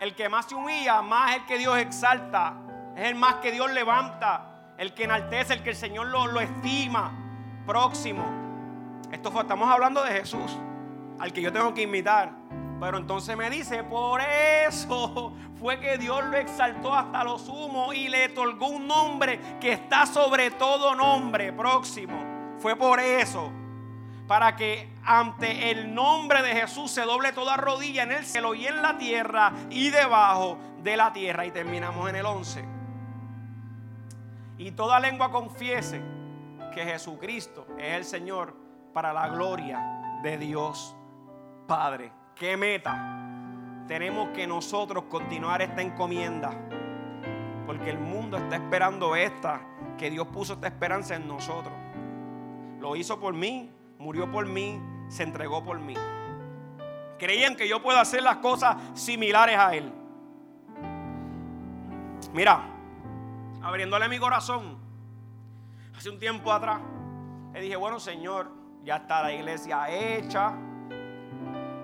El que más se humilla, más el que Dios exalta. Es el más que Dios levanta. El que enaltece, el que el Señor lo, lo estima. Próximo. Esto fue, estamos hablando de Jesús, al que yo tengo que imitar. Pero entonces me dice, por eso fue que Dios lo exaltó hasta lo sumo y le otorgó un nombre que está sobre todo nombre próximo. Fue por eso. Para que ante el nombre de Jesús se doble toda rodilla en el cielo y en la tierra y debajo de la tierra. Y terminamos en el 11. Y toda lengua confiese que Jesucristo es el Señor para la gloria de Dios Padre. ¿Qué meta? Tenemos que nosotros continuar esta encomienda. Porque el mundo está esperando esta, que Dios puso esta esperanza en nosotros. Lo hizo por mí, murió por mí, se entregó por mí. Creían que yo puedo hacer las cosas similares a Él. Mira, abriéndole mi corazón, hace un tiempo atrás, le dije, bueno Señor, ya está la iglesia hecha,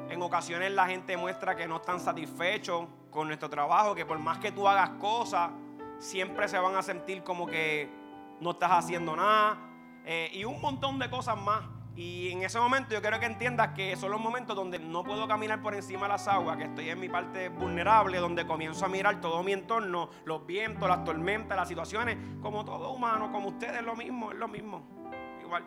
en ocasiones la gente muestra que no están satisfechos con nuestro trabajo, que por más que tú hagas cosas, siempre se van a sentir como que no estás haciendo nada. Eh, y un montón de cosas más Y en ese momento yo quiero que entiendas que son los momentos donde no puedo caminar por encima de las aguas, que estoy en mi parte vulnerable, donde comienzo a mirar todo mi entorno, los vientos, las tormentas, las situaciones, como todo humano, como ustedes, lo mismo, es lo mismo. Igual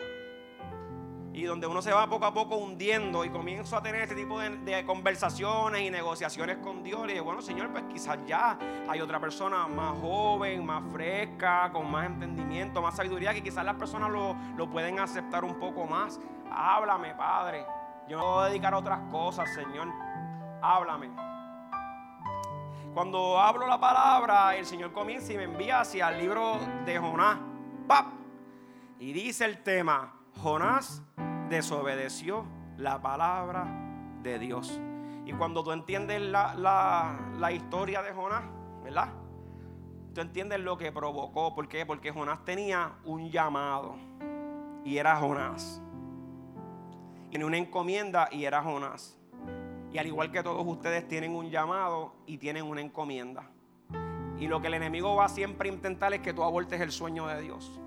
y donde uno se va poco a poco hundiendo y comienzo a tener este tipo de, conversaciones y negociaciones con Dios. Y digo, bueno, Señor, pues quizás ya hay otra persona más joven, más fresca, con más entendimiento, más sabiduría, que quizás las personas lo, lo pueden aceptar un poco más. Háblame, Padre. Yo me voy a dedicar a otras cosas, Señor. Háblame. Cuando hablo la palabra, el Señor comienza y me envía hacia el libro de Jonás. ¡Pap! Y dice el tema, Jonás desobedeció la palabra de Dios. Y cuando tú entiendes la, historia de Jonás, ¿verdad? Tú entiendes lo que provocó. ¿Por qué? Porque Jonás tenía un llamado y era Jonás. Tiene una encomienda y era Jonás. Y al igual que todos ustedes tienen un llamado y tienen una encomienda. Y lo que el enemigo va siempre a intentar es que tú abortes el sueño de Dios.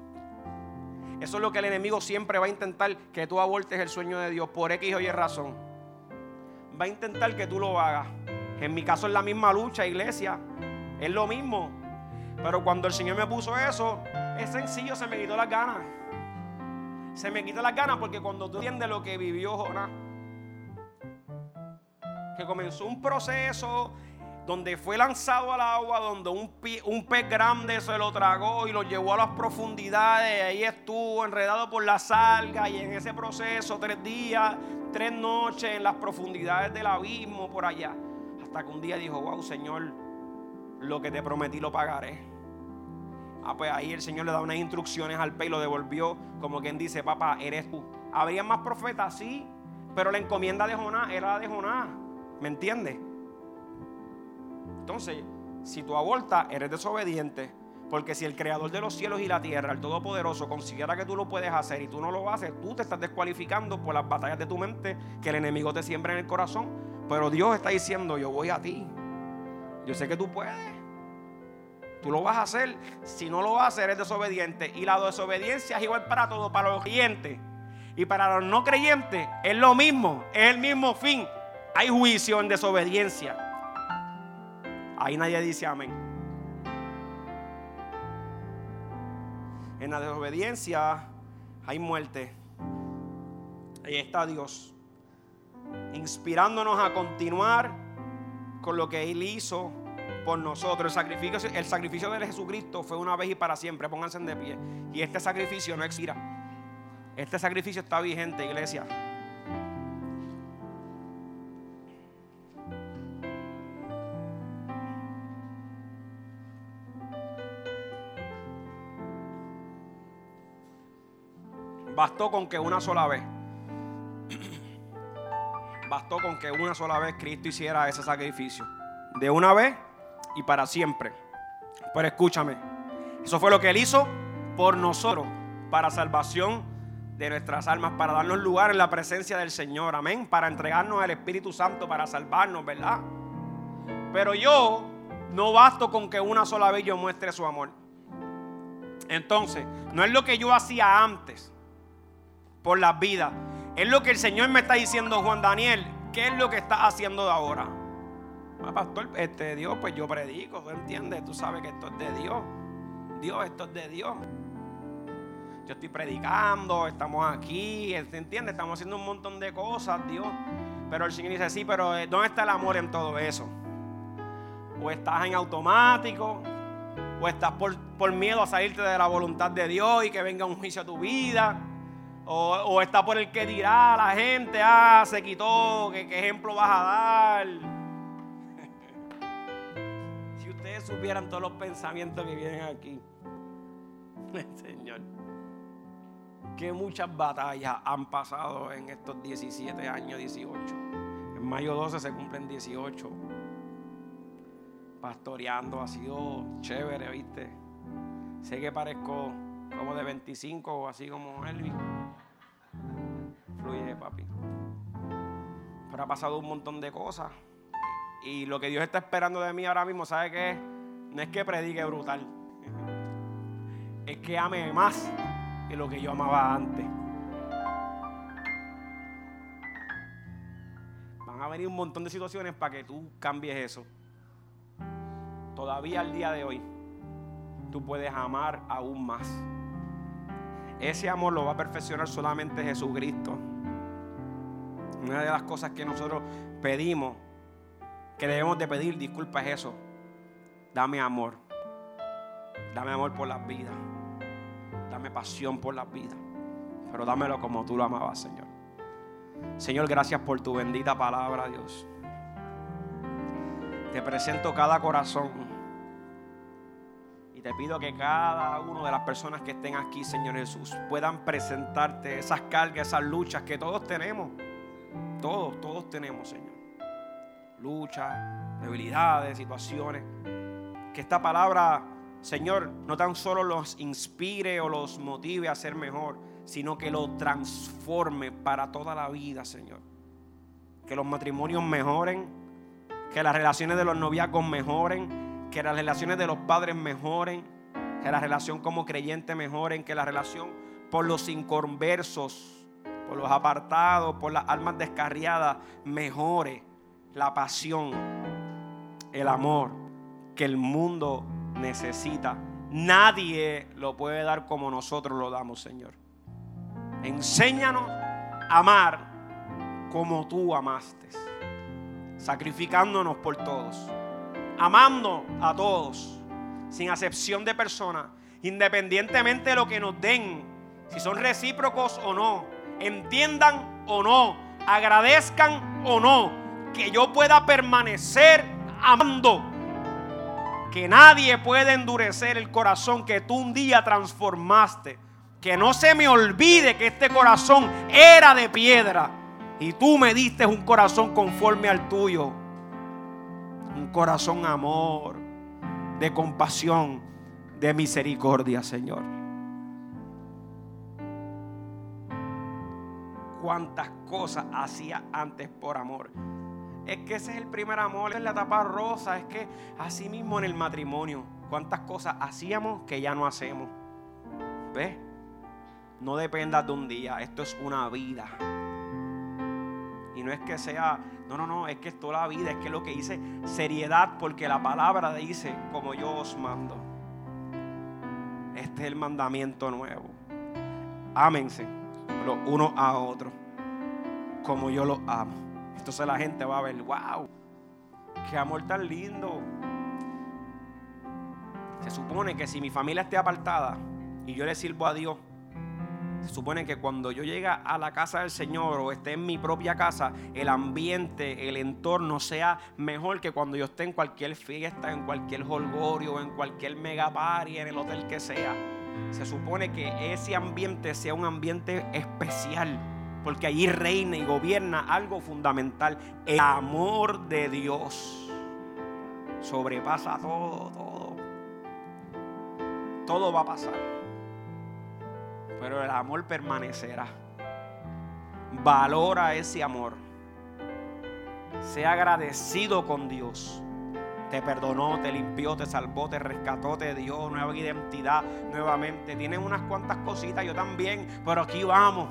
Eso es lo que el enemigo siempre va a intentar, que tú abortes el sueño de Dios por X o Y razón. Va a intentar que tú lo hagas. En mi caso es la misma lucha, iglesia. Es lo mismo. Pero cuando el Señor me puso eso, es sencillo, se me quitó las ganas. Se me quitó las ganas porque cuando tú entiendes lo que vivió Jonás, que comenzó un proceso donde fue lanzado al agua, donde un, un, pez grande se lo tragó y lo llevó a las profundidades, ahí estuvo enredado por la salga y en ese proceso tres días, tres noches en las profundidades del abismo por allá, hasta que un día dijo, wow Señor, lo que te prometí lo pagaré. Ah, pues ahí el Señor le da unas instrucciones al pez y lo devolvió como quien dice, papá, eres tú. Habría más profetas, sí, pero la encomienda de Jonás era la de Jonás, ¿me entiendes? Entonces, si tú abortas, eres desobediente. Porque si el creador de los cielos y la tierra, el Todopoderoso, considera que tú lo puedes hacer y tú no lo haces, tú te estás descualificando por las batallas de tu mente que el enemigo te siembra en el corazón. Pero Dios está diciendo, yo voy a ti. Yo sé que tú puedes. Tú lo vas a hacer. Si no lo vas a hacer, eres desobediente. Y la desobediencia es igual para todos, para los creyentes. Y para los no creyentes es lo mismo, es el mismo fin. Hay juicio en desobediencia. Ahí nadie dice amén. En la desobediencia hay muerte. Ahí está Dios. Inspirándonos a continuar con lo que Él hizo por nosotros. El sacrificio, el sacrificio de Jesucristo fue una vez y para siempre. Pónganse de pie. Y este sacrificio no expira. Este sacrificio está vigente, iglesia. Bastó con que una sola vez. Bastó con que una sola vez Cristo hiciera ese sacrificio. De una vez y para siempre. Pero escúchame. Eso fue lo que Él hizo por nosotros. Para salvación de nuestras almas. Para darnos lugar en la presencia del Señor. Amén. Para entregarnos al Espíritu Santo. Para salvarnos, ¿verdad? Pero yo no basto con que una sola vez yo muestre su amor. Entonces, no es lo que yo hacía antes por las vidas. Es lo que el Señor me está diciendo, Juan Daniel. ¿Qué es lo que está haciendo ahora? Ah, pastor, este Dios, pues yo predico, ¿tú entiendes? Tú sabes que esto es de Dios. Dios, esto es de Dios. Yo estoy predicando, estamos aquí, ¿entiendes? Estamos haciendo un montón de cosas, Dios. Pero el Señor dice, sí, pero eh, ¿dónde está el amor en todo eso? O estás en automático, o estás por, por miedo a salirte de la voluntad de Dios y que venga un juicio a tu vida. O, está por el que dirá la gente, ah, se quitó, ¿qué, ejemplo vas a dar? si ustedes supieran todos los pensamientos que vienen aquí, Señor, que muchas batallas han pasado en estos 17 años, 18. En mayo 12 se cumplen 18. Pastoreando ha sido chévere, ¿viste? Sé que parezco como de 25 o así como Elvis fluye, papi. Pero ha pasado un montón de cosas. Y lo que Dios está esperando de mí ahora mismo, ¿sabe qué? No es que predique brutal. Es que ame más que lo que yo amaba antes. Van a venir un montón de situaciones para que tú cambies eso. Todavía al día de hoy, tú puedes amar aún más. Ese amor lo va a perfeccionar solamente Jesucristo. Una de las cosas que nosotros pedimos, que debemos de pedir, disculpa, es eso. Dame amor. Dame amor por las vidas. Dame pasión por las vidas. Pero dámelo como tú lo amabas, Señor. Señor, gracias por tu bendita palabra, Dios. Te presento cada corazón. Y te pido que cada una de las personas que estén aquí, Señor Jesús, puedan presentarte esas cargas, esas luchas que todos tenemos. Todos, todos tenemos, Señor. Luchas, debilidades, situaciones. Que esta palabra, Señor, no tan solo los inspire o los motive a ser mejor, sino que lo transforme para toda la vida, Señor. Que los matrimonios mejoren, que las relaciones de los noviazgos mejoren, que las relaciones de los padres mejoren, que la relación como creyente mejoren, que la relación por los inconversos, por los apartados, por las almas descarriadas, mejore la pasión, el amor que el mundo necesita. Nadie lo puede dar como nosotros lo damos, Señor. Enséñanos a amar como tú amaste, sacrificándonos por todos, amando a todos, sin acepción de persona, independientemente de lo que nos den, si son recíprocos o no, entiendan o no, agradezcan o no, que yo pueda permanecer amando. Que nadie puede endurecer el corazón que tú un día transformaste que no se me olvide que este corazón era de piedra y tú me diste un corazón conforme al tuyo. Un corazón amor, de compasión, de misericordia, Señor. Cuántas cosas hacía antes por amor. Es que ese es el primer amor, es la etapa rosa, es que así mismo en el matrimonio, cuántas cosas hacíamos que ya no hacemos. ¿Ves? No dependas de un día, esto es una vida. Y no es que sea, no, no, no, es que es toda la vida, es que lo que dice seriedad, porque la palabra dice, como yo os mando. Este es el mandamiento nuevo. Ámense los unos a otros, como yo los amo. Entonces la gente va a ver, wow, qué amor tan lindo. Se supone que si mi familia esté apartada y yo le sirvo a Dios, se supone que cuando yo llegue a la casa del Señor o esté en mi propia casa, el ambiente, el entorno sea mejor que cuando yo esté en cualquier fiesta, en cualquier holgorio, en cualquier mega en el hotel que sea. Se supone que ese ambiente sea un ambiente especial, porque allí reina y gobierna algo fundamental, el amor de Dios. Sobrepasa todo, todo. Todo va a pasar pero el amor permanecerá. Valora ese amor. Sea agradecido con Dios. Te perdonó, te limpió, te salvó, te rescató, te dio nueva identidad nuevamente. Tienes unas cuantas cositas, yo también, pero aquí vamos.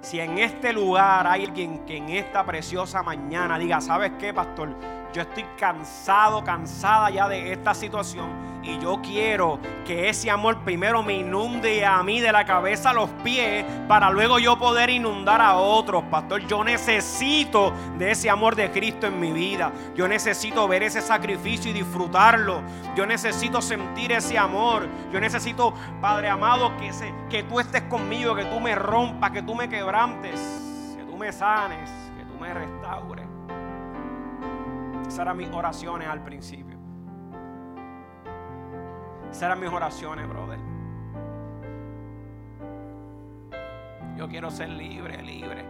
Si en este lugar hay alguien que en esta preciosa mañana diga, ¿sabes qué, pastor? Yo estoy cansado, cansada ya de esta situación y yo quiero que ese amor primero me inunde a mí de la cabeza a los pies para luego yo poder inundar a otros, pastor. Yo necesito de ese amor de Cristo en mi vida. Yo necesito ver ese sacrificio y disfrutarlo. Yo necesito sentir ese amor. Yo necesito, Padre amado, que, que tú estés conmigo, que tú me rompas, que tú me quebrantes, que tú me sanes, que tú me restaures. Esas eran mis oraciones al principio. Esas eran mis oraciones, brother. Yo quiero ser libre, libre.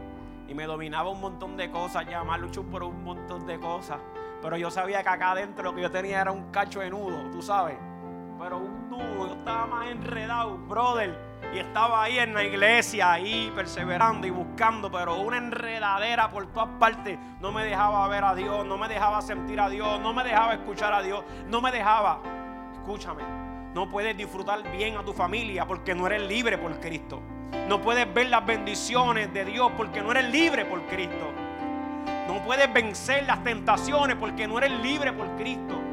Y me dominaba un montón de cosas ya, más lucho por un montón de cosas. Pero yo sabía que acá adentro lo que yo tenía era un cacho de nudo, tú sabes. Pero un nudo, yo estaba más enredado, brother. Y estaba ahí en la iglesia, ahí perseverando y buscando, pero una enredadera por todas partes. No me dejaba ver a Dios, no me dejaba sentir a Dios, no me dejaba escuchar a Dios, no me dejaba. Escúchame, no puedes disfrutar bien a tu familia porque no eres libre por Cristo. No puedes ver las bendiciones de Dios porque no eres libre por Cristo. No puedes vencer las tentaciones porque no eres libre por Cristo.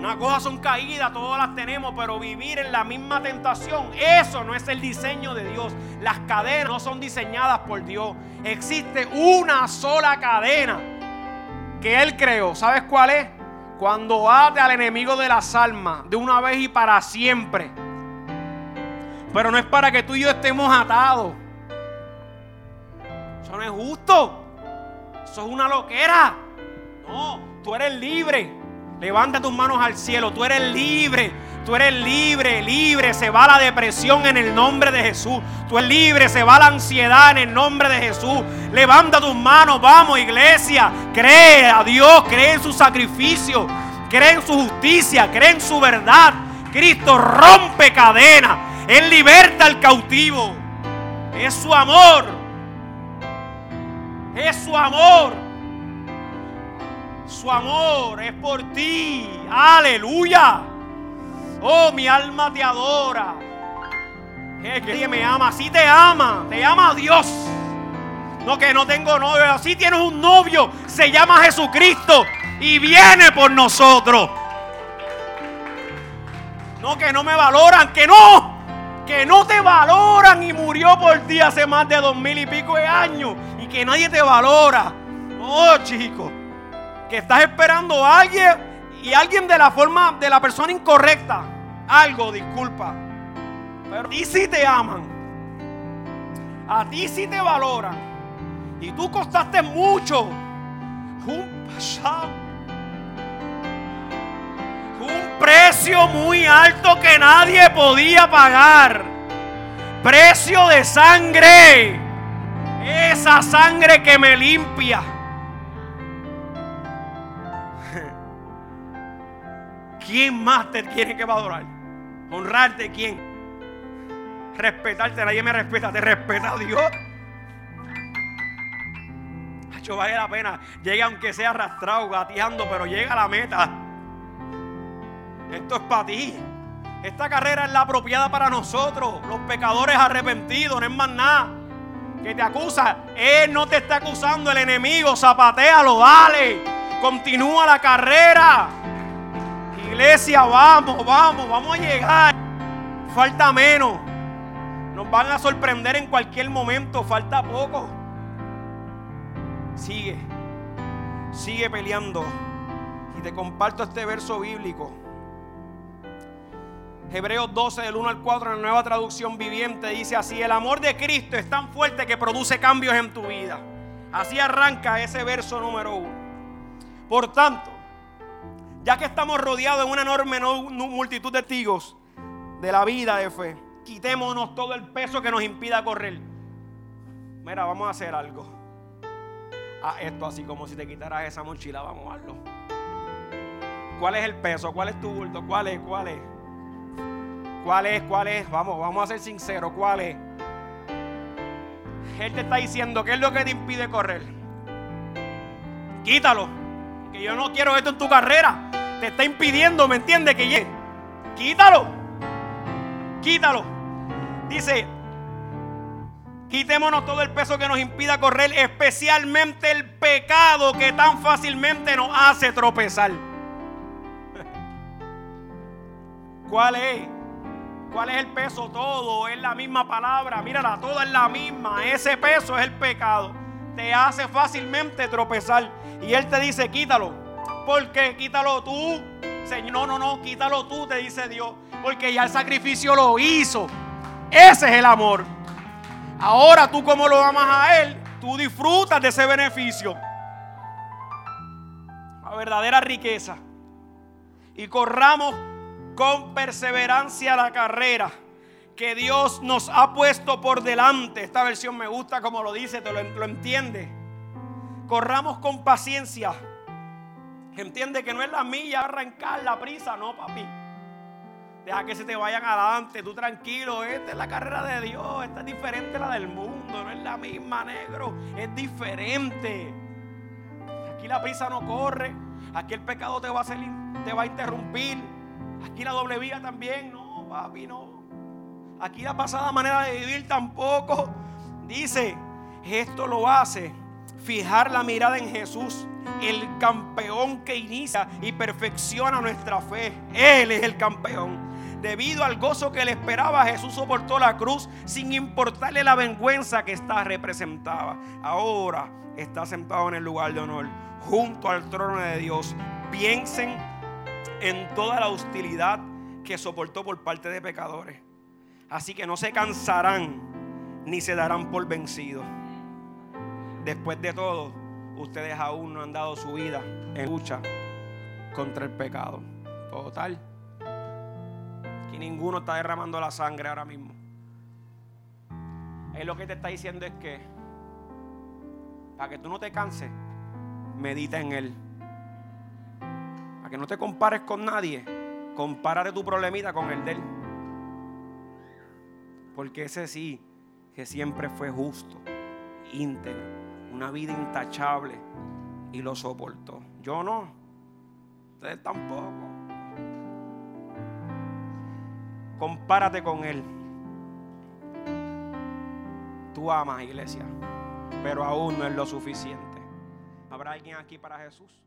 Una cosa son caídas, todas las tenemos, pero vivir en la misma tentación, eso no es el diseño de Dios. Las cadenas no son diseñadas por Dios. Existe una sola cadena que Él creó. ¿Sabes cuál es? Cuando ate al enemigo de las almas de una vez y para siempre. Pero no es para que tú y yo estemos atados. Eso no es justo. Eso es una loquera. No, tú eres libre. Levanta tus manos al cielo. Tú eres libre. Tú eres libre, libre. Se va la depresión en el nombre de Jesús. Tú eres libre. Se va la ansiedad en el nombre de Jesús. Levanta tus manos. Vamos, iglesia. Cree a Dios. Cree en su sacrificio. Cree en su justicia. Cree en su verdad. Cristo rompe cadenas. Él liberta al cautivo. Es su amor. Es su amor. Su amor es por ti. Aleluya. Oh, mi alma te adora. Es que me ama, así te ama. Te ama Dios. No que no tengo novio, así tienes un novio. Se llama Jesucristo y viene por nosotros. No que no me valoran, que no. Que no te valoran y murió por ti hace más de dos mil y pico de años. Y que nadie te valora. Oh, chicos que estás esperando a alguien y alguien de la forma de la persona incorrecta. Algo, disculpa. Pero a ti sí te aman. A ti sí te valoran. Y tú costaste mucho. Un, un precio muy alto que nadie podía pagar. Precio de sangre. Esa sangre que me limpia ¿Quién más te tiene que adorar? ¿Honrarte quién? Respetarte, nadie me respeta, te respeta Dios. Hecho, vale la pena. Llega aunque sea arrastrado, gateando, pero llega a la meta. Esto es para ti. Esta carrera es la apropiada para nosotros, los pecadores arrepentidos, no es más nada. Que te acusa, Él no te está acusando, el enemigo, zapatealo, dale. Continúa la carrera. Iglesia, vamos, vamos, vamos a llegar. Falta menos. Nos van a sorprender en cualquier momento. Falta poco. Sigue. Sigue peleando. Y te comparto este verso bíblico. Hebreos 12, del 1 al 4, en la nueva traducción viviente, dice así: El amor de Cristo es tan fuerte que produce cambios en tu vida. Así arranca ese verso número 1. Por tanto, ya que estamos rodeados de una enorme multitud de testigos de la vida de fe, quitémonos todo el peso que nos impida correr. Mira, vamos a hacer algo. Ah, esto así como si te quitaras esa mochila, vamos a verlo. ¿Cuál es el peso? ¿Cuál es tu bulto? ¿Cuál es? ¿Cuál es? ¿Cuál es? ¿Cuál es? Vamos, vamos a ser sinceros. ¿Cuál es? Él te está diciendo qué es lo que te impide correr. Quítalo. Que yo no quiero esto en tu carrera te está impidiendo, ¿me entiendes? Que llegue. Quítalo. Quítalo. Dice, quitémonos todo el peso que nos impida correr, especialmente el pecado que tan fácilmente nos hace tropezar. ¿Cuál es? ¿Cuál es el peso? Todo es la misma palabra. Mírala, todo es la misma. Ese peso es el pecado. Te hace fácilmente tropezar. Y Él te dice, quítalo. Porque quítalo tú. Señor, no, no, no, quítalo tú, te dice Dios. Porque ya el sacrificio lo hizo. Ese es el amor. Ahora tú como lo amas a Él, tú disfrutas de ese beneficio. La verdadera riqueza. Y corramos con perseverancia la carrera que Dios nos ha puesto por delante. Esta versión me gusta como lo dice, te lo, lo entiende. Corramos con paciencia Entiende que no es la milla arrancar la prisa, no, papi. Deja que se te vayan adelante, tú tranquilo. Esta es la carrera de Dios, esta es diferente a la del mundo, no es la misma, negro, es diferente. Aquí la prisa no corre, aquí el pecado te va a, hacer, te va a interrumpir, aquí la doble vía también, no, papi, no. Aquí la pasada manera de vivir tampoco. Dice, esto lo hace fijar la mirada en Jesús, el campeón que inicia y perfecciona nuestra fe. Él es el campeón. Debido al gozo que le esperaba, Jesús soportó la cruz sin importarle la vergüenza que esta representaba. Ahora está sentado en el lugar de honor, junto al trono de Dios. Piensen en toda la hostilidad que soportó por parte de pecadores. Así que no se cansarán ni se darán por vencidos. Después de todo, ustedes aún no han dado su vida en lucha contra el pecado. Total. Aquí ninguno está derramando la sangre ahora mismo. Él lo que te está diciendo es que para que tú no te canses, medita en Él. Para que no te compares con nadie, compárate tu problemita con el de Él. Porque ese sí, que siempre fue justo, íntegro una vida intachable y lo soportó. Yo no, ustedes tampoco. Compárate con Él. Tú amas, iglesia, pero aún no es lo suficiente. ¿Habrá alguien aquí para Jesús?